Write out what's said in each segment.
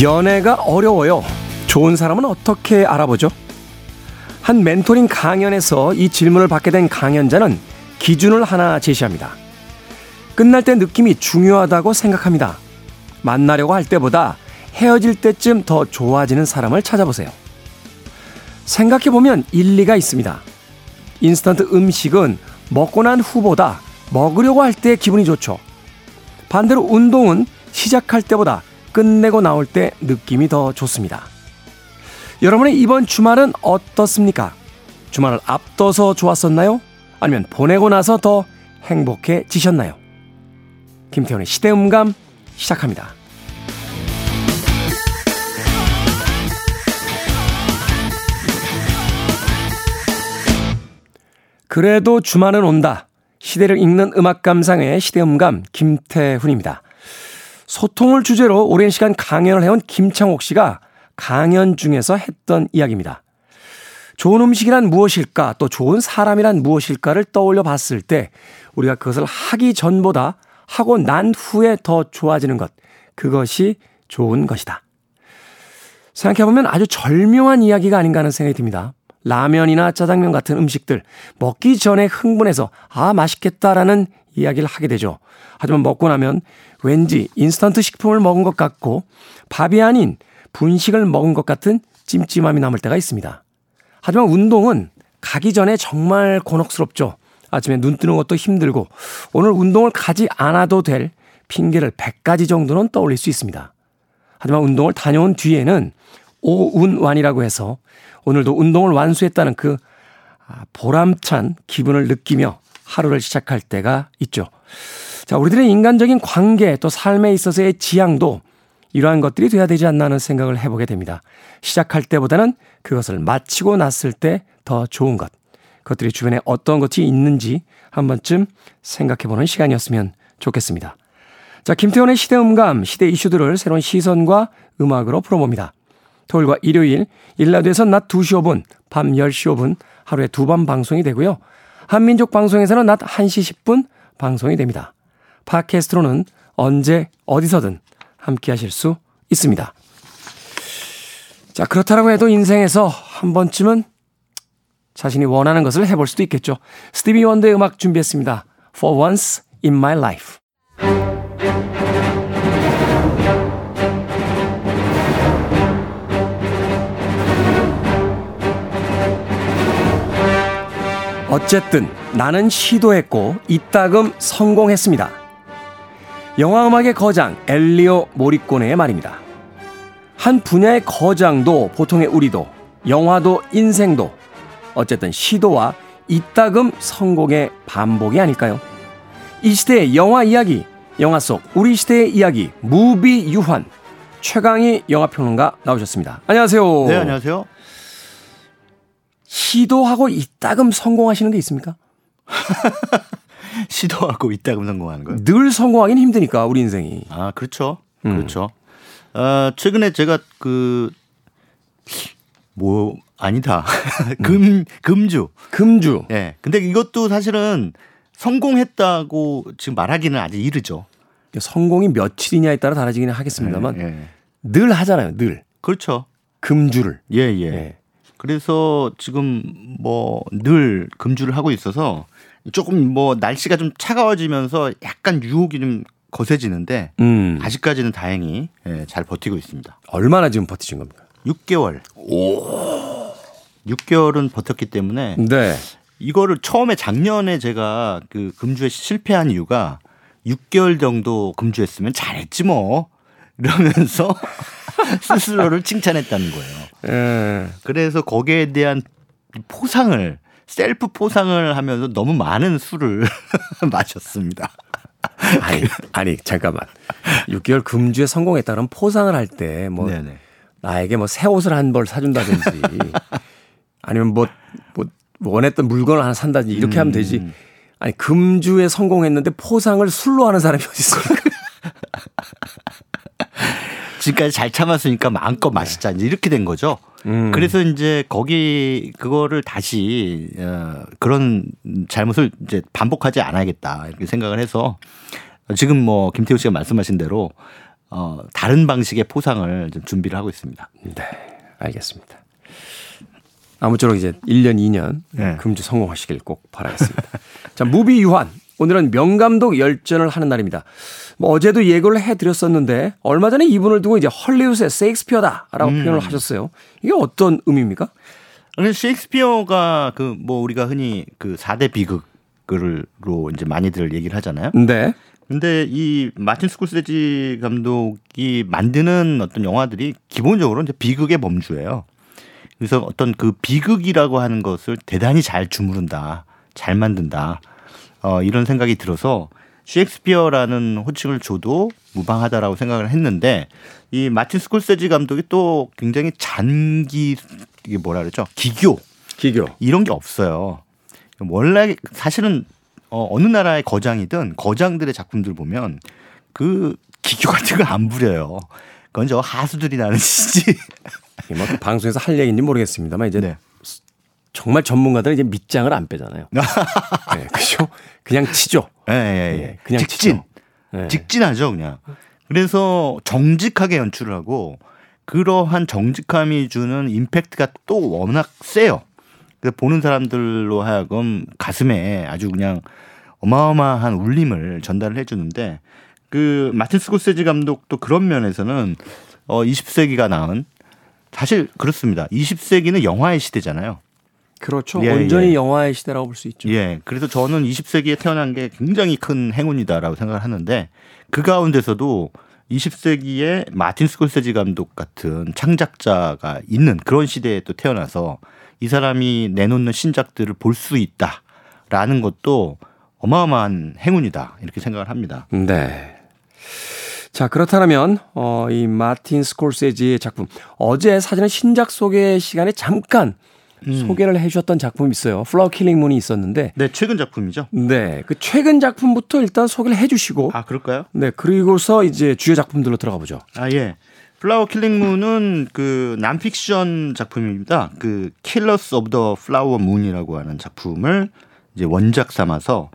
연애가 어려워요. 좋은 사람은 어떻게 알아보죠? 한 멘토링 강연에서 이 질문을 받게 된 강연자는 기준을 하나 제시합니다. 끝날 때 느낌이 중요하다고 생각합니다. 만나려고 할 때보다 헤어질 때쯤 더 좋아지는 사람을 찾아보세요. 생각해보면 일리가 있습니다. 인스턴트 음식은 먹고 난 후보다 먹으려고 할 때 기분이 좋죠. 반대로 운동은 시작할 때보다 끝내고 나올 때 느낌이 더 좋습니다. 여러분의 이번 주말은 어떻습니까? 주말을 앞둬서 좋았었나요? 아니면 보내고 나서 더 행복해지셨나요? 김태훈의 시대음감 시작합니다. 그래도 주말은 온다. 시대를 읽는 음악 감상의 시대음감 김태훈입니다. 소통을 주제로 오랜 시간 강연을 해온 김창옥 씨가 강연 중에서 했던 이야기입니다. 좋은 음식이란 무엇일까, 또 좋은 사람이란 무엇일까를 떠올려 봤을 때 우리가 그것을 하기 전보다 하고 난 후에 더 좋아지는 것, 그것이 좋은 것이다. 생각해보면 아주 절묘한 이야기가 아닌가 하는 생각이 듭니다. 라면이나 짜장면 같은 음식들 먹기 전에 흥분해서 아 맛있겠다라는 이야기를 하게 되죠. 하지만 먹고 나면 왠지 인스턴트 식품을 먹은 것 같고 밥이 아닌 분식을 먹은 것 같은 찜찜함이 남을 때가 있습니다. 하지만 운동은 가기 전에 정말 곤혹스럽죠. 아침에 눈 뜨는 것도 힘들고 오늘 운동을 가지 않아도 될 핑계를 100가지 정도는 떠올릴 수 있습니다. 하지만 운동을 다녀온 뒤에는 오운완이라고 해서 오늘도 운동을 완수했다는 그 아, 보람찬 기분을 느끼며 하루를 시작할 때가 있죠. 자, 우리들의 인간적인 관계 또 삶에 있어서의 지향도 이러한 것들이 돼야 되지 않나 하는 생각을 해보게 됩니다. 시작할 때보다는 그것을 마치고 났을 때 더 좋은 것. 그것들이 주변에 어떤 것이 있는지 한 번쯤 생각해보는 시간이었으면 좋겠습니다. 자, 김태훈의 시대 음감, 시대 이슈들을 새로운 시선과 음악으로 풀어봅니다. 토요일과 일요일, 일라디오에서 낮 2시 5분, 밤 10시 5분 하루에 두 번 방송이 되고요. 한민족 방송에서는 낮 1시 10분 방송이 됩니다. 팟캐스트로는 언제 어디서든 함께 하실 수 있습니다. 자, 그렇다고 해도 인생에서 한 번쯤은 자신이 원하는 것을 해볼 수도 있겠죠. 스티비 원더의 음악 준비했습니다. For once in my life. 어쨌든 나는 시도했고 이따금 성공했습니다. 영화 음악의 거장 엘리오 모리꼬네의 말입니다. 한 분야의 거장도 보통의 우리도 영화도 인생도 어쨌든 시도와 이따금 성공의 반복이 아닐까요? 이 시대의 영화 이야기, 영화 속 우리 시대의 이야기, 무비 유환 최강희 영화평론가 나오셨습니다. 안녕하세요. 네, 안녕하세요. 시도하고 이따금 성공하시는 게 있습니까? 시도하고 이따금 성공하는 거요? 늘 성공하기는 힘드니까 우리 인생이. 아 그렇죠, 음. 그렇죠. 어, 최근에 제가 그 뭐 아니다 금 금주 금주. 예. 네. 근데 이것도 사실은 성공했다고 지금 말하기는 아직 이르죠. 성공이 며칠이냐에 따라 달라지기는 하겠습니다만 네, 네. 늘 하잖아요, 늘. 그렇죠. 금주를. 예, 예. 네. 그래서 지금 뭐 늘 금주를 하고 있어서 조금 뭐 날씨가 좀 차가워지면서 약간 유혹이 좀 거세지는데 음. 아직까지는 다행히 예, 잘 버티고 있습니다. 얼마나 지금 버티신 겁니까? 6개월. 오. 6개월은 버텼기 때문에 네. 이거를 처음에 작년에 제가 그 금주에 실패한 이유가 6개월 정도 금주했으면 잘했지 뭐 이러면서 스스로를 칭찬했다는 거예요. 예. 그래서 거기에 대한 포상을 셀프 포상을 하면서 너무 많은 술을 마셨습니다. 아니, 아니, 잠깐만. 6개월 금주에 성공했다는 포상을 할 때, 뭐. 나에게 뭐 새 옷을 한 벌 사준다든지, 아니면 뭐, 뭐, 원했던 물건을 하나 산다든지, 이렇게 음. 하면 되지. 음. 아니, 금주에 성공했는데 포상을 술로 하는 사람이 어디 있습니까? 지금까지 잘 참았으니까 마음껏 마시자. 이제 이렇게 된 거죠. 음. 그래서 이제 거기 그거를 다시 어, 그런 잘못을 이제 반복하지 않아야겠다 이렇게 생각을 해서 지금 뭐 김태우 씨가 말씀하신 대로 어, 다른 방식의 포상을 좀 준비를 하고 있습니다. 네, 알겠습니다. 아무쪼록 이제 1년, 2년 네. 금주 성공하시길 꼭 바라겠습니다. 자, 무비 유한. 오늘은 명감독 열전을 하는 날입니다. 뭐 어제도 예고를 해드렸었는데 얼마 전에 이분을 두고 이제 헐리우드의 세익스피어다라고 음. 표현을 하셨어요. 이게 어떤 의미입니까? 셰익스피어가 그 뭐 우리가 흔히 그 4대 비극으로 이제 많이들 얘기를 하잖아요. 네. 근데 이 마틴 스콜세지 감독이 만드는 어떤 영화들이 기본적으로 이제 비극의 범주예요. 그래서 어떤 그 비극이라고 하는 것을 대단히 잘 주무른다, 잘 만든다, 어, 이런 생각이 들어서 셰익스피어라는 호칭을 줘도 무방하다라고 생각을 했는데 이 마틴 스콜세지 감독이 또 굉장히 잔기 이게 뭐라 그러죠? 기교, 기교 이런 게 없어요. 원래 사실은 어, 어느 나라의 거장이든 거장들의 작품들 보면 그 기교 같은 거안 부려요. 그건 저 하수들이 나는 짓이지. 뭐 방송에서 할 얘기인지 모르겠습니다만 이제 네. 정말 전문가들은 이제 밑장을 안 빼잖아요. 네, 그죠? 그냥 치죠. 예, 예, 예. 그냥 직진. 네. 직진하죠, 그냥. 그래서 정직하게 연출을 하고 그러한 정직함이 주는 임팩트가 또 워낙 세요. 그래서 보는 사람들로 하여금 가슴에 아주 그냥 어마어마한 울림을 전달을 해주는데 그 마틴 스코세지 감독도 그런 면에서는 어 20세기가 낳은 사실 그렇습니다. 20세기는 영화의 시대잖아요. 그렇죠. 예, 온전히 예. 영화의 시대라고 볼 수 있죠. 예. 그래서 저는 20세기에 태어난 게 굉장히 큰 행운이다라고 생각을 하는데 그 가운데서도 20세기에 마틴 스콜세지 감독 같은 창작자가 있는 그런 시대에 또 태어나서 이 사람이 내놓는 신작들을 볼 수 있다라는 것도 어마어마한 행운이다 이렇게 생각을 합니다. 네. 자 그렇다면 어, 이 마틴 스콜세지의 작품 어제 사전의 신작 소개 시간에 잠깐 음. 소개를 해주셨던 작품이 있어요. Flower Killing Moon이 있었는데. 네, 최근 작품이죠. 네, 그 최근 작품부터 일단 소개를 해주시고. 아 그럴까요? 네, 그리고서 이제 주요 작품들로 들어가 보죠. 아 예. Flower Killing Moon은 그 논픽션 작품입니다. 그 Killers of the Flower Moon이라고 하는 작품을 이제 원작 삼아서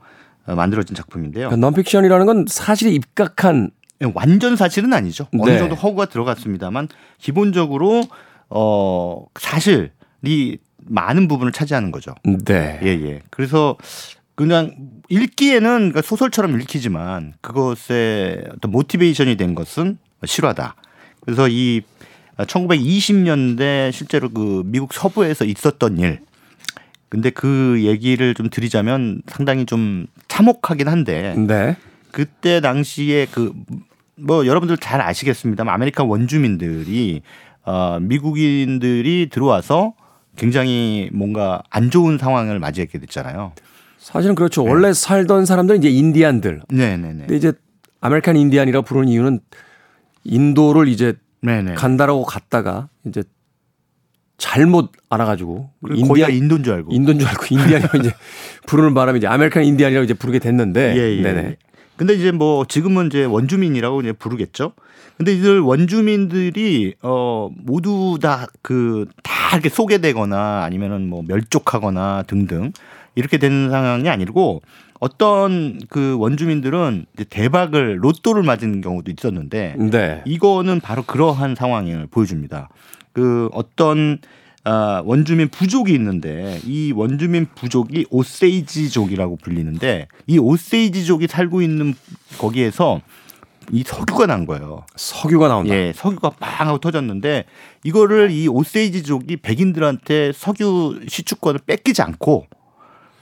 어, 만들어진 작품인데요. 그러니까 논픽션이라는 건 사실에 입각한 예, 완전 사실은 아니죠. 네. 어느 정도 허구가 들어갔습니다만 기본적으로 어 사실이 많은 부분을 차지하는 거죠. 네. 예, 예. 그래서 그냥 읽기에는 그러니까 소설처럼 읽히지만 그것의 어떤 motivation이 된 것은 실화다. 그래서 이 1920년대 실제로 그 미국 서부에서 있었던 일. 근데 그 얘기를 좀 드리자면 상당히 좀 참혹하긴 한데. 네. 그때 당시에 그 뭐 여러분들 잘 아시겠습니다만 아메리카 원주민들이 어 미국인들이 들어와서 굉장히 뭔가 안 좋은 상황을 맞이하게 됐잖아요. 사실은 그렇죠. 네. 원래 살던 사람들은 이제 인디안들. 네네네. 네, 네. 근데 이제 아메리칸 인디안이라고 부르는 이유는 인도를 이제 네네. 간다라고 갔다가 이제 잘못 알아가지고 인디안 인도인 줄 알고 인도인 줄 알고 인디안이라고 이제 부르는 바람에 이제 아메리칸 인디안이라고 이제 부르게 됐는데. 예, 예. 네네. 근데 이제 뭐 지금은 이제 원주민이라고 이제 부르겠죠. 근데 이들 원주민들이 어 모두 다 그다 이렇게 소개되거나 아니면은 뭐 멸족하거나 등등 이렇게 되는 상황이 아니고 어떤 그 원주민들은 이제 대박을 로또를 맞은 경우도 있었는데 네. 이거는 바로 그러한 상황을 보여줍니다. 그 어떤 아, 원주민 부족이 있는데 이 원주민 부족이 오세이지족이라고 불리는데 이 오세이지족이 살고 있는 거기에서 이 석유가 난 거예요. 석유가 나온다. 예, 석유가 빵 하고 터졌는데 이거를 이 오세이지족이 백인들한테 석유 시추권을 뺏기지 않고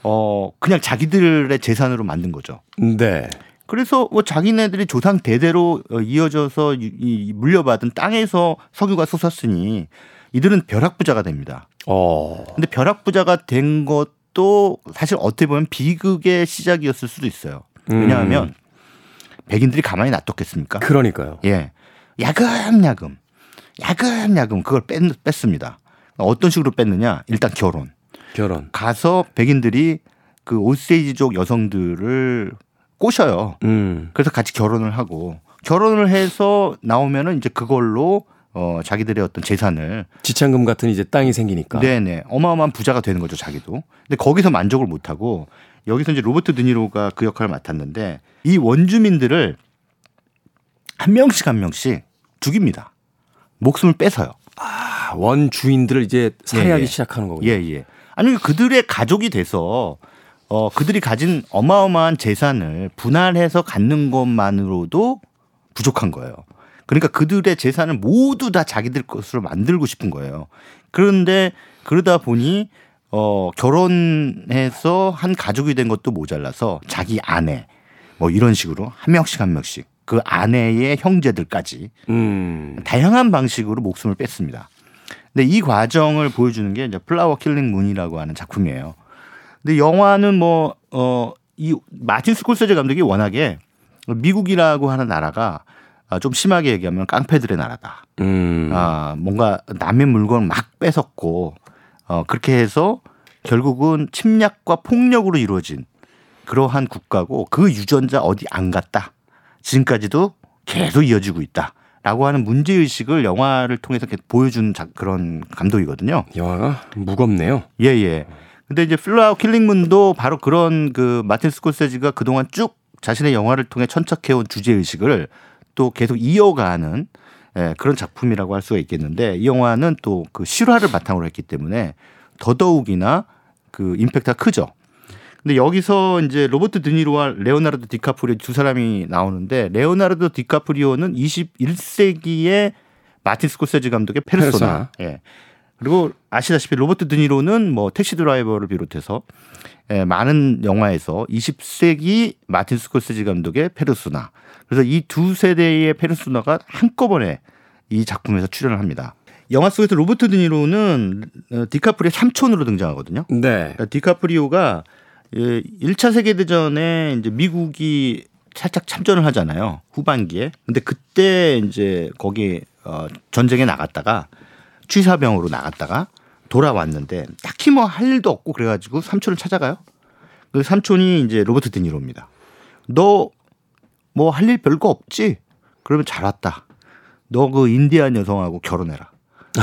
어 그냥 자기들의 재산으로 만든 거죠. 네. 그래서 뭐 자기네들이 조상 대대로 어, 이어져서 이 물려받은 땅에서 석유가 솟았으니 이들은 벼락부자가 됩니다. 어. 근데 벼락부자가 된 것도 사실 어떻게 보면 비극의 시작이었을 수도 있어요. 왜냐하면 음. 백인들이 가만히 놔뒀겠습니까? 그러니까요. 예. 야금야금, 야금야금 그걸 뺐, 뺐습니다. 어떤 식으로 뺐느냐? 일단 결혼. 결혼. 가서 백인들이 그 오세이지족 여성들을 꼬셔요. 음. 그래서 같이 결혼을 하고 결혼을 해서 나오면은 이제 그걸로 어 자기들의 어떤 재산을 지참금 같은 이제 땅이 생기니까. 네네. 어마어마한 부자가 되는 거죠, 자기도. 근데 거기서 만족을 못 하고 여기서 이제 로버트 드니로가 그 역할을 맡았는데 이 원주민들을 한 명씩 한 명씩 죽입니다. 목숨을 뺏어요. 아, 원 주인들을 이제 살해하기 예, 예. 시작하는 거군요. 예, 예. 아니 그들의 가족이 돼서 어 그들이 가진 어마어마한 재산을 분할해서 갖는 것만으로도 부족한 거예요. 그러니까 그들의 재산을 모두 다 자기들 것으로 만들고 싶은 거예요. 그런데 그러다 보니 어 결혼해서 한 가족이 된 것도 모자라서 자기 아내 뭐 이런 식으로 한 명씩 한 명씩 그 아내의 형제들까지 음. 다양한 방식으로 목숨을 뺐습니다. 근데 이 과정을 보여주는 게 이제 Flower Killing Moon이라고 하는 작품이에요. 근데 영화는 뭐, 어, 이 마틴 스콜세지 감독이 워낙에 미국이라고 하는 나라가 좀 심하게 얘기하면 깡패들의 나라다. 음. 아, 뭔가 남의 물건 막 뺏었고, 어, 그렇게 해서 결국은 침략과 폭력으로 이루어진 그러한 국가고 그 유전자 어디 안 갔다. 지금까지도 계속 이어지고 있다. 라고 하는 문제의식을 영화를 통해서 보여준 그런 감독이거든요. 영화가 무겁네요. 예, 예. 근데 이제 필라우 킬링문도 바로 그런 그 마틴 스콜세지가 그동안 쭉 자신의 영화를 통해 천착해온 주제의식을 또 계속 이어가는 예, 그런 작품이라고 할 수가 있겠는데 이 영화는 또 그 실화를 바탕으로 했기 때문에 더더욱이나 그 임팩트가 크죠. 근데 여기서 이제 로버트 드니로와 레오나르도 디카프리오 두 사람이 나오는데 레오나르도 디카프리오는 21세기의 마틴 스코세지 감독의 페르소나. 페르소나. 예. 그리고 아시다시피 로버트 드니로는 뭐 Taxi Driver를 비롯해서 예, 많은 영화에서 20세기 마틴 스코세지 감독의 페르소나. 그래서 이 두 세대의 페르소나가 한꺼번에 이 작품에서 출연을 합니다. 영화 속에서 로버트 드니로는 어, 디카프리오 삼촌으로 등장하거든요. 네. 그러니까 디카프리오가 1차 예, 세계 대전에 이제 미국이 살짝 참전을 하잖아요. 후반기에. 근데 그때 이제 거기 어 전쟁에 나갔다가 취사병으로 나갔다가 돌아왔는데 딱히 뭐 할 일도 없고 그래가지고 삼촌을 찾아가요. 그 삼촌이 이제 로버트 드니로입니다. 너 뭐 할 일 별거 없지? 그러면 잘 왔다. 너 그 인디안 여성하고 결혼해라.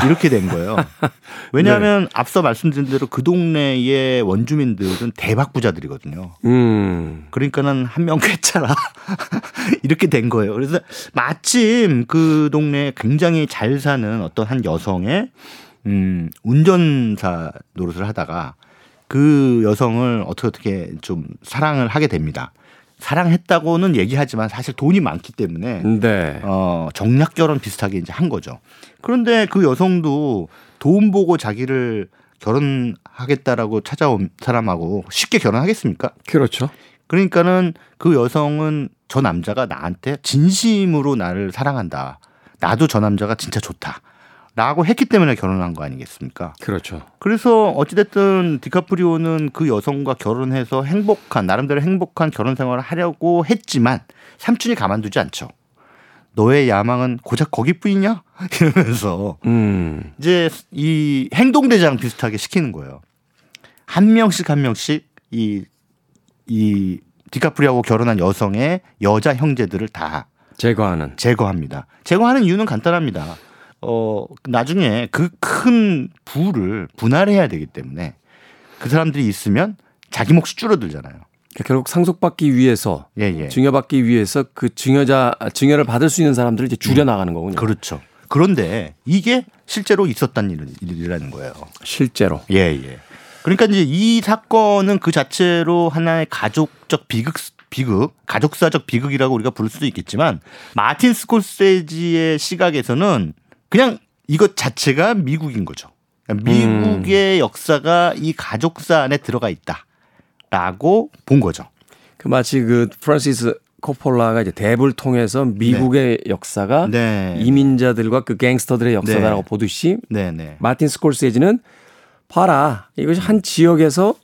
이렇게 된 거예요. 왜냐하면 네. 앞서 말씀드린 대로 그 동네의 원주민들은 대박 부자들이거든요. 음. 그러니까는 한 명 괜찮아. 이렇게 된 거예요. 그래서 마침 그 동네에 굉장히 잘 사는 어떤 한 여성의 음, 운전사 노릇을 하다가 그 여성을 어떻게 어떻게 좀 사랑을 하게 됩니다. 사랑했다고는 얘기하지만 사실 돈이 많기 때문에 네. 어, 정략 결혼 비슷하게 이제 한 거죠. 그런데 그 여성도 돈 보고 자기를 결혼하겠다라고 찾아온 사람하고 쉽게 결혼하겠습니까? 그렇죠. 그러니까는 그 여성은 저 남자가 나한테 진심으로 나를 사랑한다. 나도 저 남자가 진짜 좋다. 라고 했기 때문에 결혼한 거 아니겠습니까? 그렇죠. 그래서 어찌됐든 디카프리오는 그 여성과 결혼해서 행복한, 나름대로 행복한 결혼 생활을 하려고 했지만 삼촌이 가만두지 않죠. 너의 야망은 고작 거기뿐이냐? 이러면서 음. 이제 이 행동대장 비슷하게 시키는 거예요. 한 명씩 한 명씩 이, 이 디카프리오하고 결혼한 여성의 여자 형제들을 다 제거하는 제거합니다. 제거하는 이유는 간단합니다. 어 나중에 그 큰 부를 분할해야 되기 때문에 그 사람들이 있으면 자기 몫이 줄어들잖아요. 그러니까 결국 상속받기 위해서 예, 예. 증여받기 위해서 그 증여자 증여를 받을 수 있는 사람들을 이제 줄여 나가는 거군요. 그렇죠. 그런데 이게 실제로 있었다는 일이라는 거예요. 실제로. 예, 예. 그러니까 이제 이 사건은 그 자체로 하나의 가족적 비극 비극, 가족사적 비극이라고 우리가 부를 수도 있겠지만 마틴 스콜세지의 시각에서는 그냥 이것 자체가 미국인 거죠. 그러니까 미국의 음. 역사가 이 가족사 안에 들어가 있다라고 본 거죠. 그 마치 그 프란시스 코폴라가 이제 대부를 통해서 미국의 네. 역사가 네. 이민자들과 그 갱스터들의 역사다라고 네. 보듯이 네, 네. 마틴 스콜세지는 봐라 이것이 한 지역에서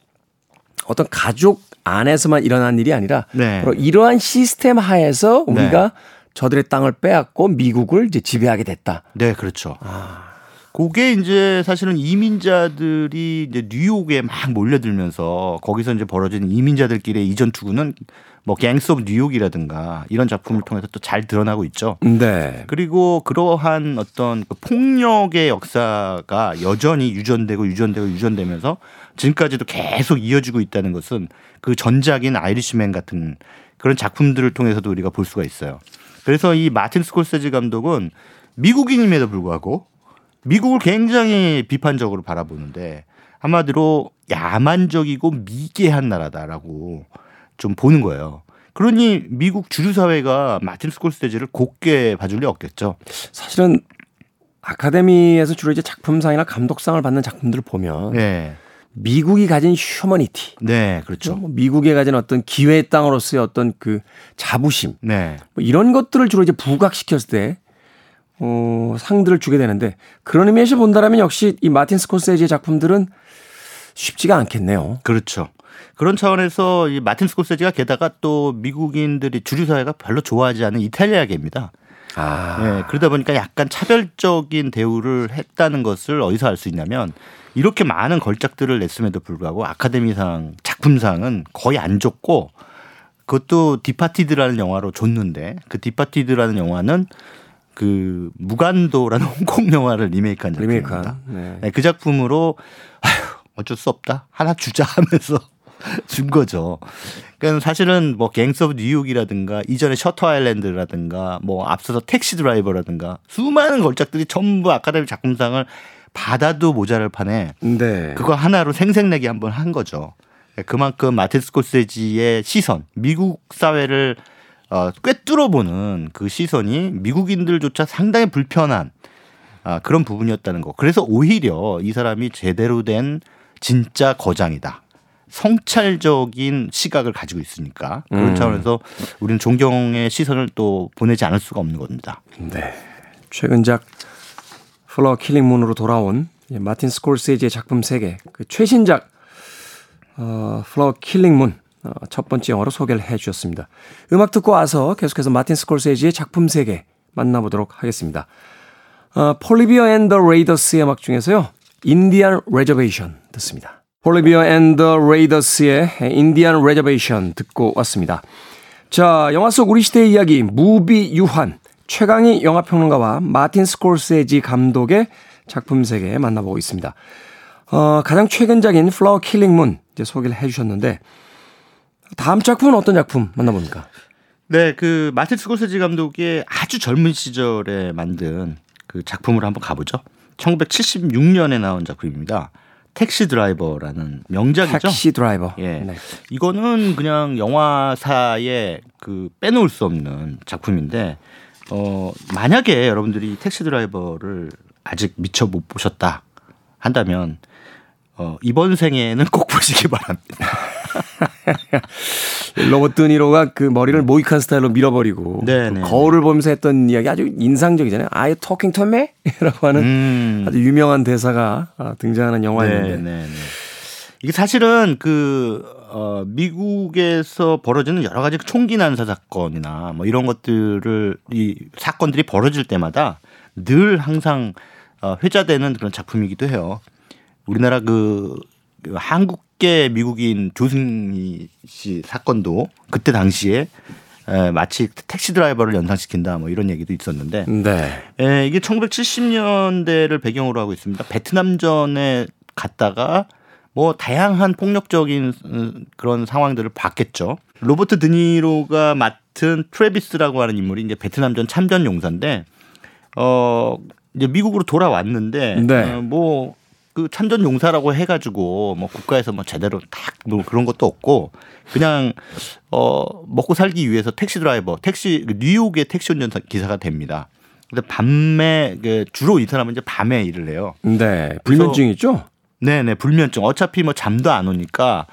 어떤 가족 안에서만 일어난 일이 아니라 네. 이러한 시스템 하에서 우리가 저들의 땅을 빼앗고 미국을 이제 지배하게 됐다. 네, 그렇죠. 아. 그게 이제 사실은 이민자들이 이제 뉴욕에 막 몰려들면서 거기서 이제 벌어진 이민자들끼리의 이전투구는 뭐 갱스 오브 뉴욕이라든가 이런 작품을 통해서 또 잘 드러나고 있죠. 네. 그리고 그러한 어떤 그 폭력의 역사가 여전히 유전되고 유전되고 유전되면서 지금까지도 계속 이어지고 있다는 것은 그 전작인 아이리시맨 같은 그런 작품들을 통해서도 우리가 볼 수가 있어요. 그래서 이 마틴 스콜세지 감독은 미국인임에도 불구하고 미국을 굉장히 비판적으로 바라보는데 한마디로 야만적이고 미개한 나라다라고 좀 보는 거예요. 그러니 미국 주류 사회가 마틴 스콜세지를 곱게 봐줄 리 없겠죠. 사실은 아카데미에서 주로 이제 작품상이나 감독상을 받는 작품들을 보면 네. 미국이 가진 휴머니티. 네, 그렇죠. 뭐 미국에 가진 어떤 기회의 땅으로서의 어떤 그 자부심. 네. 뭐 이런 것들을 주로 이제 부각시켰을 때 어, 상들을 주게 되는데 그런 의미에서 본다라면 역시 이 마틴 스코세지의 작품들은 쉽지가 않겠네요. 그렇죠. 그런 차원에서 이 마틴 스코세지가 게다가 또 미국인들이 주류 사회가 별로 좋아하지 않은 이탈리아계입니다. 아. 네, 그러다 보니까 약간 차별적인 대우를 했다는 것을 어디서 알 수 있냐면 이렇게 많은 걸작들을 냈음에도 불구하고 아카데미상 작품상은 거의 안 줬고 그것도 디파티드라는 영화로 줬는데 그 디파티드라는 영화는 그 무간도라는 홍콩 영화를 리메이크한 작품입니다. 네. 네, 그 작품으로 아휴 어쩔 수 없다 하나 주자 하면서 준 거죠. 그러니까 사실은 뭐 갱스 오브 뉴욕이라든가 이전에 셔터 아일랜드라든가 뭐 앞서서 택시 드라이버라든가 수많은 걸작들이 전부 아카데미 작품상을 받아도 모자랄 판에 네. 그거 하나로 생색내기 한번 한 거죠. 그만큼 마틴 스코세지의 시선, 미국 사회를 어, 꿰뚫어보는 그 시선이 미국인들조차 상당히 불편한 아, 그런 부분이었다는 거. 그래서 오히려 이 사람이 제대로 된 진짜 거장이다. 성찰적인 시각을 가지고 있으니까 그런 음. 차원에서 우리는 존경의 시선을 또 보내지 않을 수가 없는 겁니다. 네. 최근작 플러 킬링문으로 돌아온 마틴 스콜세지의 작품 세계 그 최신작 어, 플라워 킬링 문 어, 첫 번째 영화로 소개를 해 주셨습니다. 음악 듣고 와서 계속해서 마틴 스콜세지의 작품 세계 만나보도록 하겠습니다. 어, 폴 리비어 앤 더 레이더스의 음악 중에서요. 인디안 레저베이션 듣습니다. 폴 리비어 앤 더 레이더스의 인디안 레저베이션 듣고 왔습니다. 자, 영화 속 우리 시대의 이야기 무비유환 최광희 영화평론가와 마틴 스콜세지 감독의 작품 세계 만나보고 있습니다. 어, 가장 최근작인 플라워 킬링 문 이제 소개를 해 주셨는데 다음 작품은 어떤 작품 만나봅니까? 네, 그 마틴 스콜세지 감독의 아주 젊은 시절에 만든 그 작품으로 한번 가보죠. 1976년에 나온 작품입니다. 택시 드라이버라는 명작이죠. 택시 드라이버. 예. 네. 이거는 그냥 영화사에 그 빼놓을 수 없는 작품인데 어 만약에 여러분들이 택시 드라이버를 아직 미처 못 보셨다 한다면 어 이번 생에는 꼭 보시기 바랍니다. 로버트 드니로가 그 머리를 모이칸 스타일로 밀어버리고 그 거울을 보면서 했던 이야기 아주 인상적이잖아요. Are you talking to me? 라고 하는 음. 아주 유명한 대사가 아, 등장하는 영화였는데 네네네. 이게 사실은 그 어, 미국에서 벌어지는 여러 가지 총기 난사 사건이나 뭐 이런 것들을 이 사건들이 벌어질 때마다 늘 항상 어, 회자되는 그런 작품이기도 해요. 우리나라 그, 그 한국 계 미국인 조승희 씨 사건도 그때 당시에 에, 마치 택시 드라이버를 연상시킨다 뭐 이런 얘기도 있었는데 네. 에, 이게 1970년대를 배경으로 하고 있습니다. 베트남전에 갔다가 뭐 다양한 폭력적인 음, 그런 상황들을 봤겠죠. 로버트 드니로가 맡은 트레비스라고 하는 인물이 이제 베트남전 참전 용사인데 어 이제 미국으로 돌아왔는데 네. 어, 뭐그 참전 용사라고 해가지고 뭐 국가에서 뭐 제대로 딱 뭐 그런 것도 없고 그냥 어 먹고 살기 위해서 택시 드라이버 택시 그 뉴욕의 택시 운전 기사가 됩니다. 근데 밤에 그 주로 이 사람은 이제 밤에 일을 해요. 네, 불면증 있죠? 네네 불면증. 어차피 뭐 잠도 안 오니까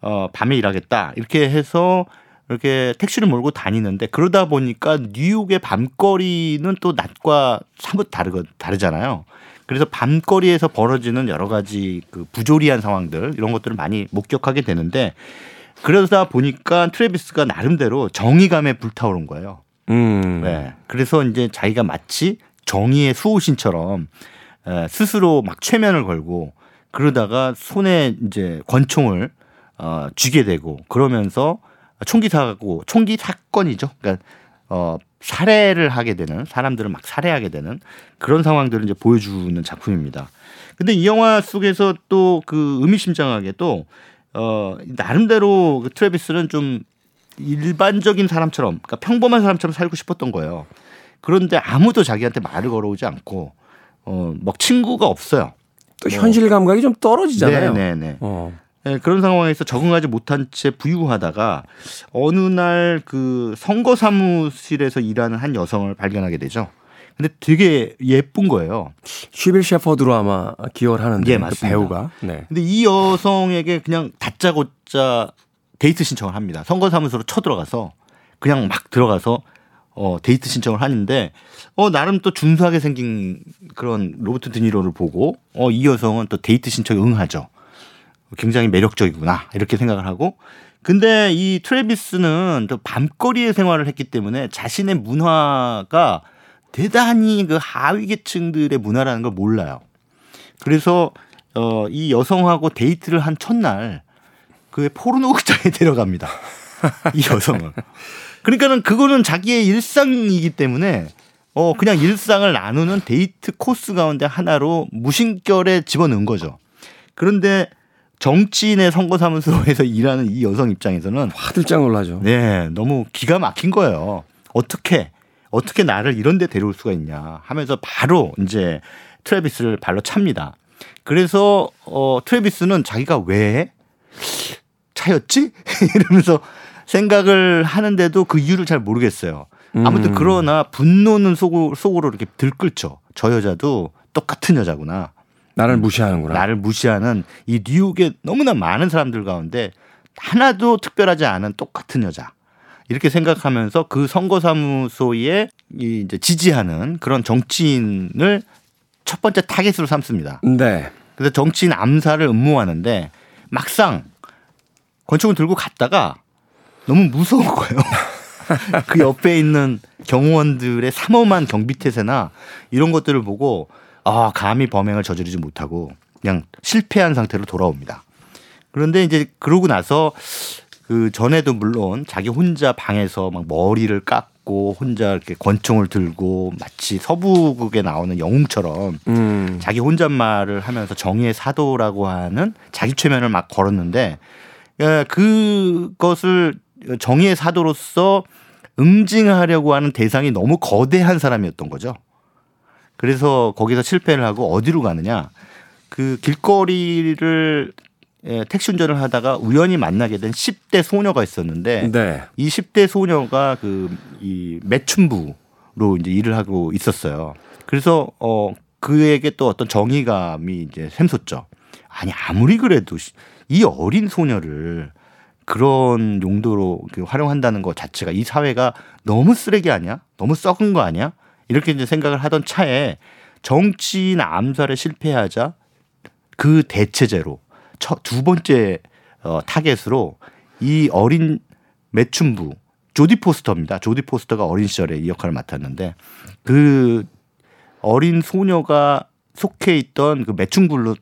어 밤에 일하겠다 이렇게 해서 이렇게 택시를 몰고 다니는데 그러다 보니까 뉴욕의 밤거리는 또 낮과 사뭇 다르거 다르잖아요. 그래서 밤거리에서 벌어지는 여러 가지 그 부조리한 상황들 이런 것들을 많이 목격하게 되는데 그러다 보니까 트레비스가 나름대로 정의감에 불타오른 거예요. 음. 네. 그래서 이제 자기가 마치 정의의 수호신처럼 스스로 막 최면을 걸고 그러다가 손에 이제 권총을 어 쥐게 되고 그러면서 총기 사고 총기 사건이죠. 그러니까 어 살해를 하게 되는 사람들을 막 살해하게 되는 그런 상황들을 이제 보여주는 작품입니다. 근데 이 영화 속에서 또 그 의미심장하게 또 어, 나름대로 그 트래비스는 좀 일반적인 사람처럼 그러니까 평범한 사람처럼 살고 싶었던 거예요. 그런데 아무도 자기한테 말을 걸어오지 않고 어 막 친구가 없어요. 또 뭐. 현실 감각이 좀 떨어지잖아요. 네네네. 네, 네. 어. 네, 그런 상황에서 적응하지 못한 채 부유하다가 어느 날 그 선거 사무실에서 일하는 한 여성을 발견하게 되죠. 근데 되게 예쁜 거예요. 시빌 셰퍼드로 아마 기억을 하는데 예, 그 배우가. 네. 근데 이 여성에게 그냥 다짜고짜 데이트 신청을 합니다. 선거 사무소로 쳐들어가서 그냥 막 들어가서 어 데이트 신청을 하는데 어 나름 또 준수하게 생긴 그런 로버트 드니로를 보고 어 이 여성은 또 데이트 신청에 응하죠. 굉장히 매력적이구나 이렇게 생각을 하고 근데 이 트래비스는 또 밤거리의 생활을 했기 때문에 자신의 문화가 대단히 그 하위 계층들의 문화라는 걸 몰라요. 그래서 어, 이 여성하고 데이트를 한 첫날 그 포르노 극장에 데려갑니다. 이 여성을. 그러니까는 그거는 자기의 일상이기 때문에 어 그냥 일상을 나누는 데이트 코스 가운데 하나로 무심결에 집어넣은 거죠. 그런데 정치인의 선거사무소에서 일하는 이 여성 입장에서는 화들짝 놀라죠. 네, 너무 기가 막힌 거예요. 어떻게 어떻게 나를 이런 데 데려올 수가 있냐 하면서 바로 이제 트래비스를 발로 찹니다. 그래서 어 트래비스는 자기가 왜 차였지? 이러면서 생각을 하는데도 그 이유를 잘 모르겠어요. 아무튼 음. 그러나 분노는 속으로, 속으로 이렇게 들끓죠. 저 여자도 똑같은 여자구나. 나를 무시하는구나. 나를 무시하는 이 뉴욕의 너무나 많은 사람들 가운데 하나도 특별하지 않은 똑같은 여자. 이렇게 생각하면서 그 선거사무소에 이제 지지하는 그런 정치인을 첫 번째 타겟으로 삼습니다. 네. 그래서 정치인 암살을 음모하는데 막상 권총을 들고 갔다가 너무 무서운 거예요. 그 옆에 있는 경호원들의 삼엄한 경비태세나 이런 것들을 보고 아 감히 범행을 저지르지 못하고 그냥 실패한 상태로 돌아옵니다. 그런데 이제 그러고 나서 그 전에도 물론 자기 혼자 방에서 막 머리를 깎고 혼자 이렇게 권총을 들고 마치 서부극에 나오는 영웅처럼 음. 자기 혼잣말을 하면서 정의의 사도라고 하는 자기 최면을 막 걸었는데 예, 그것을 정의의 사도로서 응징하려고 하는 대상이 너무 거대한 사람이었던 거죠. 그래서 거기서 실패를 하고 어디로 가느냐 그 길거리를 예, 택시 운전을 하다가 우연히 만나게 된 10대 소녀가 있었는데 네. 이 10대 소녀가 그 이 매춘부로 이제 일을 하고 있었어요. 그래서 어 그에게 또 어떤 정의감이 이제 샘솟죠. 아니 아무리 그래도 이 어린 소녀를 그런 용도로 그 활용한다는 것 자체가 이 사회가 너무 쓰레기 아니야? 너무 썩은 거 아니야? 이렇게 이제 생각을 하던 차에 정치인 암살에 실패하자 그 대체제로 두 번째 어, 타겟으로 이 어린 매춘부 조디 포스터입니다. 조디 포스터가 어린 시절에 이 역할을 맡았는데 그 어린 소녀가 속해 있던 그 매춘부로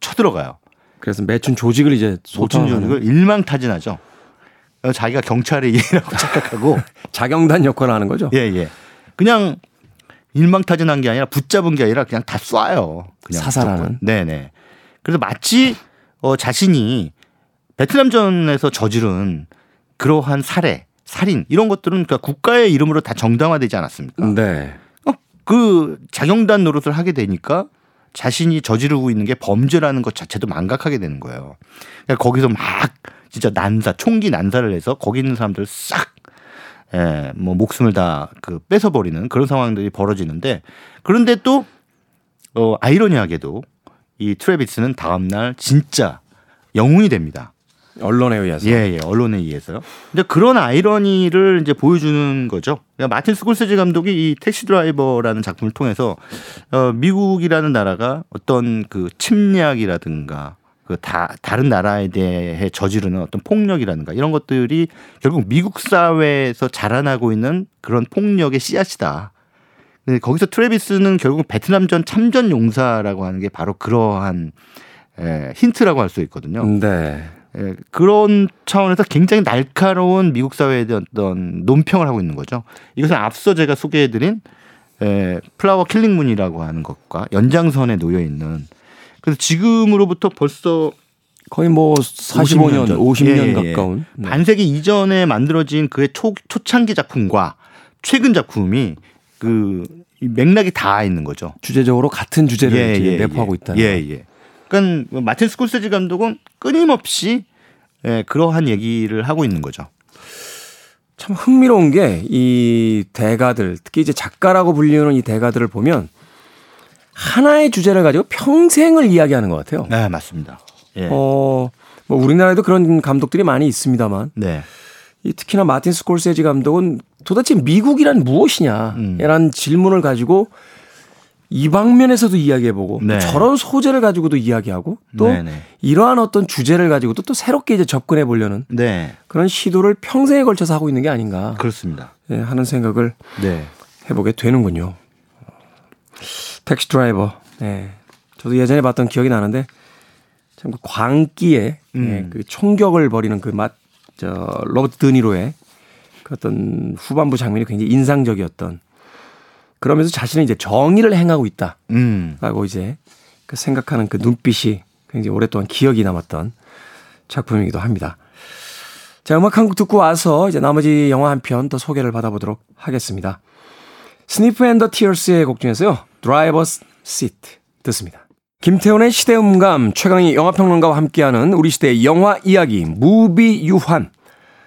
쳐들어가요. 그래서 매춘 조직을 이제 소춘 조직을 일망타진하죠. 자기가 경찰의 일이라고 착각하고 자경단 역할을 하는 거죠. 예, 예. 그냥 일망타진한 게 아니라 붙잡은 게 아니라 그냥 다 쏴요. 그냥 사살하는. 네, 네. 그래서 마치 어, 자신이 베트남전에서 저지른 그러한 살해, 살인 이런 것들은 그러니까 국가의 이름으로 다 정당화되지 않았습니까? 네. 어, 그 자경단 노릇을 하게 되니까 자신이 저지르고 있는 게 범죄라는 것 자체도 망각하게 되는 거예요. 그러니까 거기서 막 진짜 난사, 총기 난사를 해서 거기 있는 사람들 싹 예, 뭐 목숨을 다 그 뺏어 버리는 그런 상황들이 벌어지는데 그런데 또 어, 아이러니하게도 이 트래비스는 다음 날 진짜 영웅이 됩니다. 언론에 의해서. 예, 예, 언론에 의해서요. 근데 그런 아이러니를 이제 보여주는 거죠. 그러니까 마틴 스콜세지 감독이 이 택시 드라이버라는 작품을 통해서 어, 미국이라는 나라가 어떤 그 침략이라든가 그 다 다른 나라에 대해 저지르는 어떤 폭력이라든가 이런 것들이 결국 미국 사회에서 자라나고 있는 그런 폭력의 씨앗이다. 근데 거기서 트래비스는 결국 베트남 전 참전 용사라고 하는 게 바로 그러한 에, 힌트라고 할 수 있거든요. 네. 에, 그런 차원에서 굉장히 날카로운 미국 사회에 대한 어떤 논평을 하고 있는 거죠. 이것은 앞서 제가 소개해드린 에, 플라워 킬링문이라고 하는 것과 연장선에 놓여 있는 그래서 지금으로부터 벌써 거의 뭐 45년, 50년, 50년 예, 예, 예. 가까운 네. 반세기 이전에 만들어진 그의 초 초창기 작품과 최근 작품이 그 맥락이 다 있는 거죠. 주제적으로 같은 주제를 예, 예, 내포하고 있다. 예, 예. 그러니까 뭐 마틴 스콜세지 감독은 끊임없이 예, 그러한 얘기를 하고 있는 거죠. 참 흥미로운 게 이 대가들, 특히 이제 작가라고 불리는 이 대가들을 보면 하나의 주제를 가지고 평생을 이야기하는 것 같아요. 네, 맞습니다. 예. 어, 뭐 우리나라에도 그런 감독들이 많이 있습니다만. 네. 이 특히나 마틴 스콜세지 감독은 도대체 미국이란 무엇이냐라는 음. 질문을 가지고 이 방면에서도 이야기해보고 네. 저런 소재를 가지고도 이야기하고 또 네네. 이러한 어떤 주제를 가지고도 또 새롭게 이제 접근해 보려는 네. 그런 시도를 평생에 걸쳐서 하고 있는 게 아닌가. 그렇습니다. 예, 하는 생각을 네. 해보게 되는군요. 택시 드라이버. 네. 저도 예전에 봤던 기억이 나는데 참 그 광기에 음. 예, 그 총격을 벌이는 그 맛, 저 로버트 드니로의 그 어떤 후반부 장면이 굉장히 인상적이었던 그러면서 자신은 이제 정의를 행하고 있다라고 음. 이제 그 생각하는 그 눈빛이 굉장히 오랫동안 기억이 남았던 작품이기도 합니다. 자, 음악 한 곡 듣고 와서 이제 나머지 영화 한 편 더 소개를 받아보도록 하겠습니다. 스니프 앤더 티어스의 곡 중에서요. 드라이버스 시트 듣습니다. 김태훈의 시대음감 최광희 영화평론가와 함께하는 우리 시대의 영화 이야기 무비유환.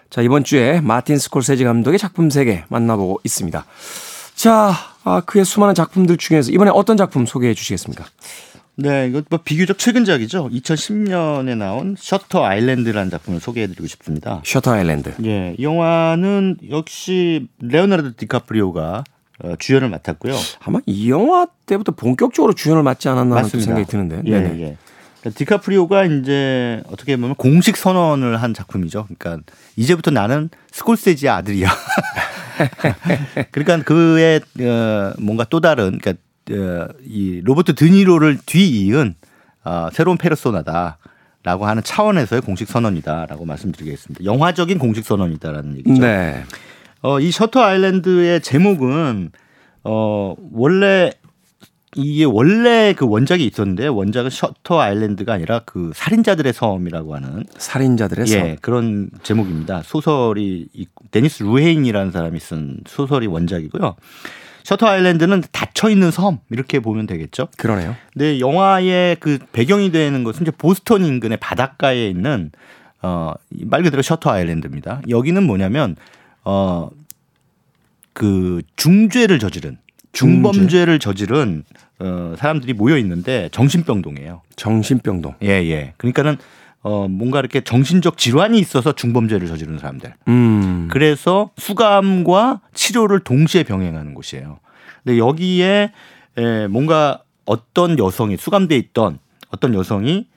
자, 이번 주에 마틴 스콜세지 감독의 작품 세계 만나보고 있습니다. 자, 아, 그의 수많은 작품들 중에서 이번에 어떤 작품 소개해 주시겠습니까? 네, 이거 뭐 비교적 최근작이죠. 2010년에 나온 셔터 아일랜드라는 작품을 소개해드리고 싶습니다. 셔터 아일랜드. 예, 영화는 역시 레오나르도 디카프리오가 어, 주연을 맡았고요. 아마 이 영화 때부터 본격적으로 주연을 맡지 않았나 하는 생각이 드는데. 예, 네네. 예. 디카프리오가 이제 어떻게 보면 공식 선언을 한 작품이죠. 그러니까 이제부터 나는 스콜세지 아들이야. 그러니까 그의 어, 뭔가 또 다른 그러니까 어, 이 로버트 드니로를 뒤이은 어, 새로운 페르소나다 라고 하는 차원에서의 공식 선언이다라고 말씀드리겠습니다. 영화적인 공식 선언이다라는 얘기죠. 네. 어, 이 셔터 아일랜드의 제목은 어, 원래 이게 원래 그 원작이 있었는데 원작은 셔터 아일랜드가 아니라 그 살인자들의 섬이라고 하는 살인자들의 섬 예, 그런 제목입니다. 소설이 데니스 루헤인이라는 사람이 쓴 소설이 원작이고요. 셔터 아일랜드는 닫혀 있는 섬 이렇게 보면 되겠죠. 그러네요. 근데 영화의 그 배경이 되는 것은 이제 보스턴 인근의 바닷가에 있는 어 말 그대로 셔터 아일랜드입니다. 여기는 뭐냐면 어 그 중죄를 저지른 중범죄를 저지른 어, 사람들이 모여 있는데 정신병동이에요. 정신병동. 예, 예. 그러니까는 어, 뭔가 이렇게 정신적 질환이 있어서 중범죄를 저지른 사람들. 음. 그래서 수감과 치료를 동시에 병행하는 곳이에요. 근데 여기에 에, 뭔가 어떤 여성이 수감돼 있던 어떤 여성이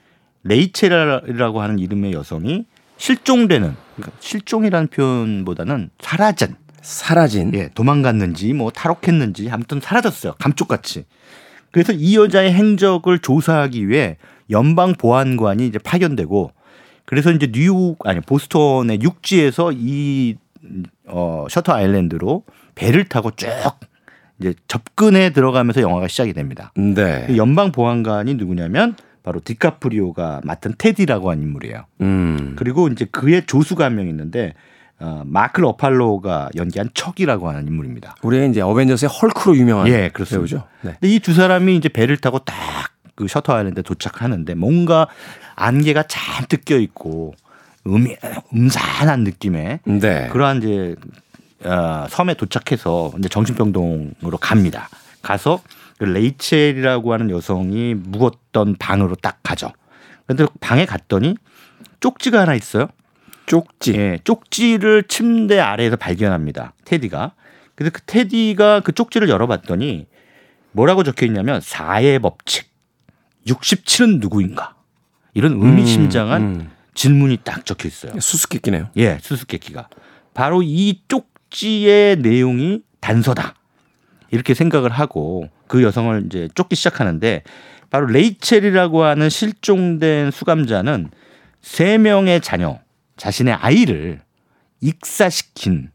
레이첼이라고 하는 이름의 여성이 실종되는 그러니까 실종이라는 표현보다는 사라진 사라진 예 도망갔는지 뭐 탈옥했는지 아무튼 사라졌어요 감쪽같이 그래서 이 여자의 행적을 조사하기 위해 연방 보안관이 이제 파견되고 그래서 이제 뉴욕 아니 보스턴의 육지에서 이 어, 셔터 아일랜드로 배를 타고 쭉 이제 접근해 들어가면서 영화가 시작이 됩니다. 네. 그 연방 보안관이 누구냐면 바로 디카프리오가 맡은 테디라고 하는 인물이에요. 음. 그리고 이제 그의 조수가 한 명 있는데 어, 마크 러팔로가 연기한 척이라고 하는 인물입니다. 우리가 이제 어벤져스의 헐크로 유명한 예, 그렇습니다. 네. 근데 이 두 사람이 이제 배를 타고 딱 그 셔터 아일랜드에 도착하는데 뭔가 안개가 잔뜩 껴 있고 음, 음산한 느낌의 네. 그러한 이제 어, 섬에 도착해서 이제 정신병동으로 갑니다. 가서 그 레이첼이라고 하는 여성이 묵었던 방으로 딱 가죠. 그런데 방에 갔더니 쪽지가 하나 있어요. 쪽지. 예, 쪽지를 침대 아래에서 발견합니다. 테디가. 그래서 그 테디가 그 쪽지를 열어봤더니 뭐라고 적혀 있냐면 4의 법칙. 67은 누구인가? 이런 의미심장한 음, 음. 질문이 딱 적혀 있어요. 수수께끼네요. 예, 수수께끼가. 바로 이 쪽지의 내용이 단서다. 이렇게 생각을 하고 그 여성을 이제 쫓기 시작하는데 바로 레이첼이라고 하는 실종된 수감자는 세 명의 자녀, 자신의 아이를 익사시킨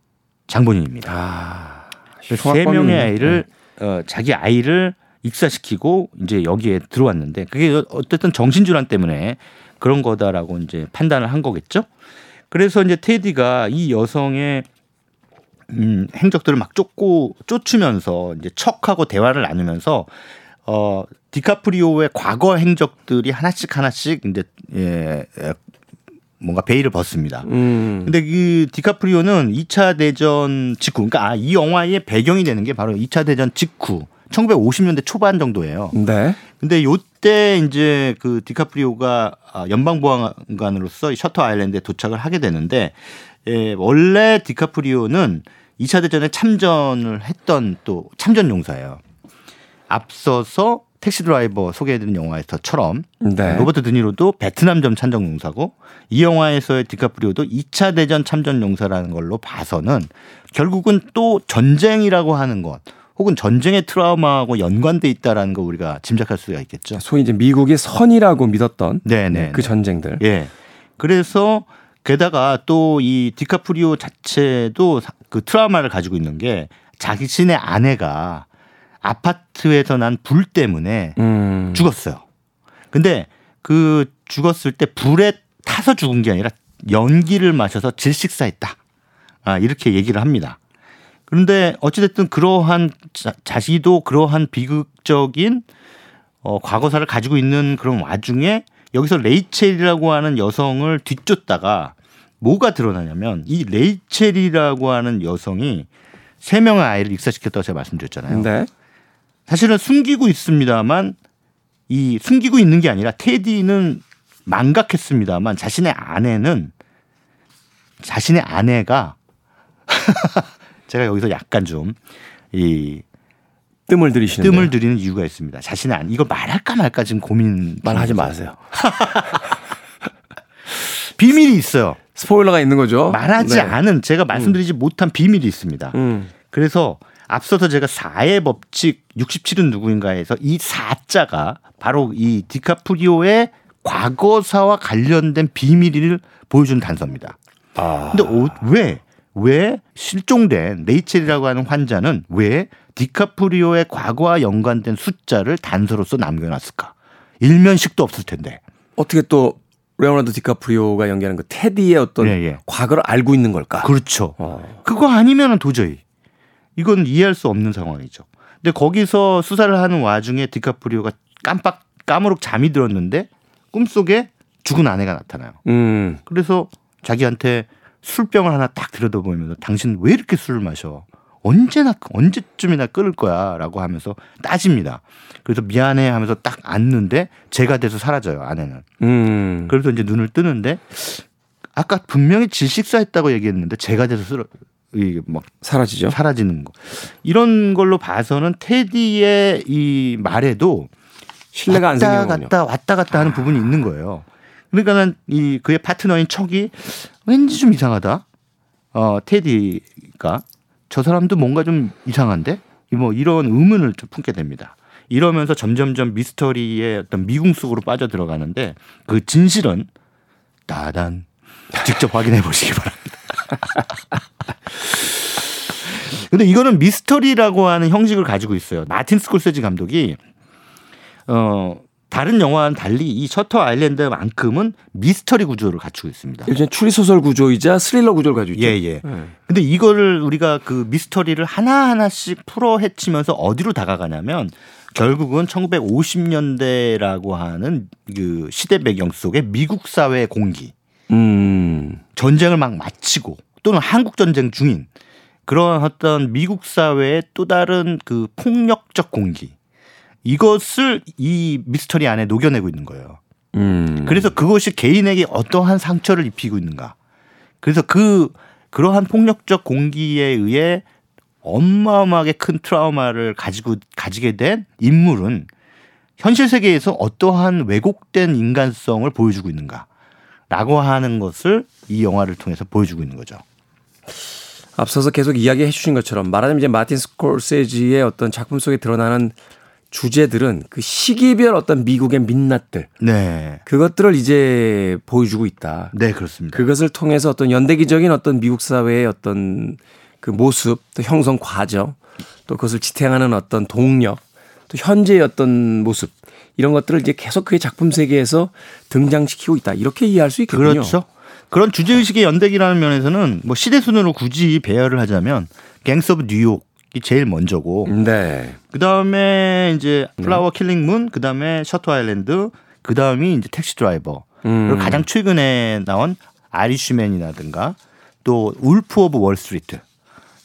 장본인입니다. 아, 세 명의 아이를 네. 어, 자기 아이를 익사시키고 이제 여기에 들어왔는데 그게 어쨌든 정신질환 때문에 그런 거다라고 이제 판단을 한 거겠죠. 그래서 이제 테디가 이 여성의 음, 행적들을 막 쫓고 쫓으면서 이제 척하고 대화를 나누면서 어 디카프리오의 과거 행적들이 하나씩 하나씩 이제 예, 예 뭔가 베일을 벗습니다. 음. 근데 이 디카프리오는 2차 대전 직후, 그러니까 아, 이 영화의 배경이 되는 게 바로 2차 대전 직후 1950년대 초반 정도예요. 네. 근데 요때 이제 그 디카프리오가 아, 연방보안관으로서 셔터 아일랜드에 도착을 하게 되는데 예, 원래 디카프리오는 2차 대전에 참전을 했던 또 참전 용사예요. 앞서서 택시 드라이버 소개해드린 영화에서처럼 네. 로버트 드니로도 베트남전 참전 용사고 이 영화에서의 디카프리오도 2차 대전 참전 용사라는 걸로 봐서는 결국은 또 전쟁이라고 하는 것 혹은 전쟁의 트라우마하고 연관돼 있다라는 거 우리가 짐작할 수가 있겠죠. 소위 이제 미국의 선이라고 믿었던 네네. 그 전쟁들. 예. 그래서 게다가 또 이 디카프리오 자체도 그 트라우마를 가지고 있는 게 자신의 아내가 아파트에서 난 불 때문에 음. 죽었어요. 근데 그 죽었을 때 불에 타서 죽은 게 아니라 연기를 마셔서 질식사했다. 아, 이렇게 얘기를 합니다. 그런데 어찌됐든 그러한 자, 자신도 그러한 비극적인 어, 과거사를 가지고 있는 그런 와중에 여기서 레이첼이라고 하는 여성을 뒤쫓다가 뭐가 드러나냐면 이 레이첼이라고 하는 여성이 세 명의 아이를 익사시켰다고 제가 말씀드렸잖아요. 네. 사실은 숨기고 있습니다만 이 숨기고 있는 게 아니라 테디는 망각했습니다만 자신의 아내는 자신의 아내가 제가 여기서 약간 좀 이 뜸을 들이시는 뜸을 들이는 이유가 있습니다. 자신의 아내 이거 말할까 말까 지금 고민 말하지 마세요. 비밀이 있어요. 스포일러가 있는 거죠. 말하지 네. 않은 제가 말씀드리지 음. 못한 비밀이 있습니다. 음. 그래서 앞서서 제가 4의 법칙 67은 누구인가에서 이 4자가 바로 이 디카프리오의 과거사와 관련된 비밀을 보여주는 단서입니다. 아. 근데 왜, 왜 실종된 레이첼이라고 하는 환자는 왜 디카프리오의 과거와 연관된 숫자를 단서로서 남겨놨을까? 일면식도 없을 텐데. 어떻게 또 레오나르도 디카프리오가 연기하는 그 테디의 어떤 예, 예. 과거를 알고 있는 걸까? 그렇죠. 어. 그거 아니면 도저히 이건 이해할 수 없는 상황이죠. 근데 거기서 수사를 하는 와중에 디카프리오가 깜빡 까무룩 잠이 들었는데 꿈속에 죽은 아내가 나타나요. 음. 그래서 자기한테 술병을 하나 딱 들여다보면서 당신 왜 이렇게 술을 마셔? 언제나 언제쯤이나 끊을 거야라고 하면서 따집니다. 그래서 미안해 하면서 딱 앉는데 제가 돼서 사라져요 아내는. 음. 그래서 이제 눈을 뜨는데 아까 분명히 질식사했다고 얘기했는데 제가 돼서 쓰러 이막 사라지죠. 사라지는 거. 이런 걸로 봐서는 테디의 이 말에도 신뢰가 안 생기는 갔다 왔다 갔다 하는 부분이 있는 거예요. 그러니까는 이 그의 파트너인 척이 왠지 좀 이상하다. 어 테디가 저 사람도 뭔가 좀 이상한데 뭐 이런 의문을 좀 품게 됩니다. 이러면서 점점점 미스터리의 어떤 미궁 속으로 빠져 들어가는데 그 진실은 따단 직접 확인해 보시기 바랍니다. 근데 이거는 미스터리라고 하는 형식을 가지고 있어요. 마틴 스콜세지 감독이 어 다른 영화와는 달리 이 셔터 아일랜드만큼은 미스터리 구조를 갖추고 있습니다. 요즘 추리 소설 구조이자 스릴러 구조를 가지고 있죠. 예, 예. 네. 근데 이거를 우리가 그 미스터리를 하나하나씩 풀어 헤치면서 어디로 다가가냐면 결국은 1950년대라고 하는 그 시대 배경 속의 미국 사회의 공기. 음. 전쟁을 막 마치고 또는 한국 전쟁 중인 그런 어떤 미국 사회의 또 다른 그 폭력적 공기 이것을 이 미스터리 안에 녹여내고 있는 거예요. 음. 그래서 그것이 개인에게 어떠한 상처를 입히고 있는가. 그래서 그 그러한 폭력적 공기에 의해 어마어마하게 큰 트라우마를 가지고 가지게 된 인물은 현실 세계에서 어떠한 왜곡된 인간성을 보여주고 있는가 라고 하는 것을 이 영화를 통해서 보여주고 있는 거죠. 앞서서 계속 이야기해 주신 것처럼 말하자면 이제 마틴 스콜세지의 어떤 작품 속에 드러나는 주제들은 그 시기별 어떤 미국의 민낯들. 네. 그것들을 이제 보여주고 있다. 네, 그렇습니다. 그것을 통해서 어떤 연대기적인 어떤 미국 사회의 어떤 그 모습, 또 형성 과정, 또 그것을 지탱하는 어떤 동력, 또 현재의 어떤 모습 이런 것들을 이제 계속 그의 작품 세계에서 등장시키고 있다. 이렇게 이해할 수 있겠군요. 그렇죠. 그런 주제 의식의 연대기라는 면에서는 뭐 시대 순으로 굳이 배열을 하자면 갱스 오브 뉴욕 이 제일 먼저고. 네. 그다음에 이제 플라워 킬링 문, 그다음에 셔터 아일랜드, 그다음이 이제 택시 드라이버. 음. 그리고 가장 최근에 나온 아이리시맨이라든가 또 울프 오브 월스트리트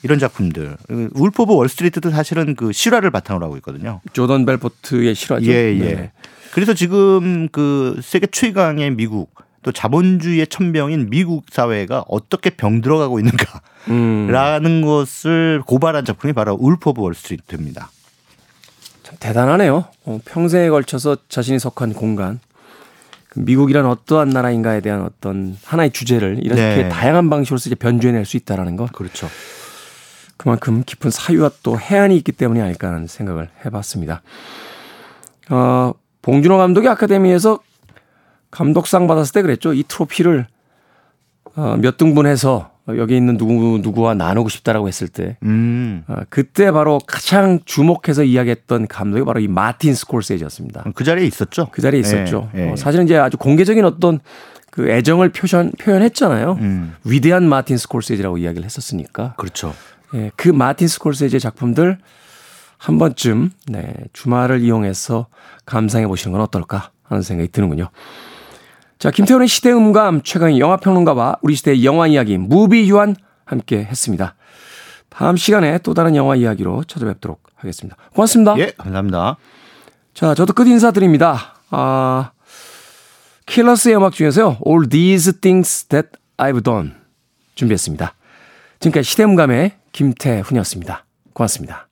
이런 작품들. 울프 오브 월스트리트도 사실은 그 실화를 바탕으로 하고 있거든요. 조던 벨포트의 실화죠. 예, 예. 네. 그래서 지금 그 세계 최강의 미국 또 자본주의의 첨병인 미국 사회가 어떻게 병들어가고 있는가라는 음. 것을 고발한 작품이 바로 울프 오브 월스트리트입니다. 참 대단하네요. 어, 평생에 걸쳐서 자신이 속한 공간, 그 미국이란 어떠한 나라인가에 대한 어떤 하나의 주제를 이렇게 네. 다양한 방식으로 이제 변주해낼 수 있다라는 것. 그렇죠. 그만큼 깊은 사유와 또 해안이 있기 때문이 아닐까 하는 생각을 해봤습니다. 어, 봉준호 감독이 아카데미에서 감독상 받았을 때 그랬죠. 이 트로피를 어, 몇 등분해서 여기 있는 누구 누구와 나누고 싶다라고 했을 때 음. 어, 그때 바로 가장 주목해서 이야기했던 감독이 바로 이 마틴 스콜세지였습니다. 그 자리에 있었죠. 그 자리에 있었죠. 네, 네. 어, 사실은 이제 아주 공개적인 어떤 그 애정을 표현 표현했잖아요. 음. 위대한 마틴 스콜세지라고 이야기를 했었으니까. 그렇죠. 예, 그 마틴 스콜세지의 작품들 한 번쯤 네, 주말을 이용해서 감상해 보시는 건 어떨까 하는 생각이 드는군요. 자, 김태훈의 시대 음감 최강의 영화 평론가와 우리 시대의 영화 이야기 무비 유한 함께 했습니다. 다음 시간에 또 다른 영화 이야기로 찾아뵙도록 하겠습니다. 고맙습니다. 예, 감사합니다. 자, 저도 끝 인사드립니다. 아, 킬러스의 음악 중에서요. All These Things That I've Done 준비했습니다. 지금까지 시대음감의 김태훈이었습니다. 고맙습니다.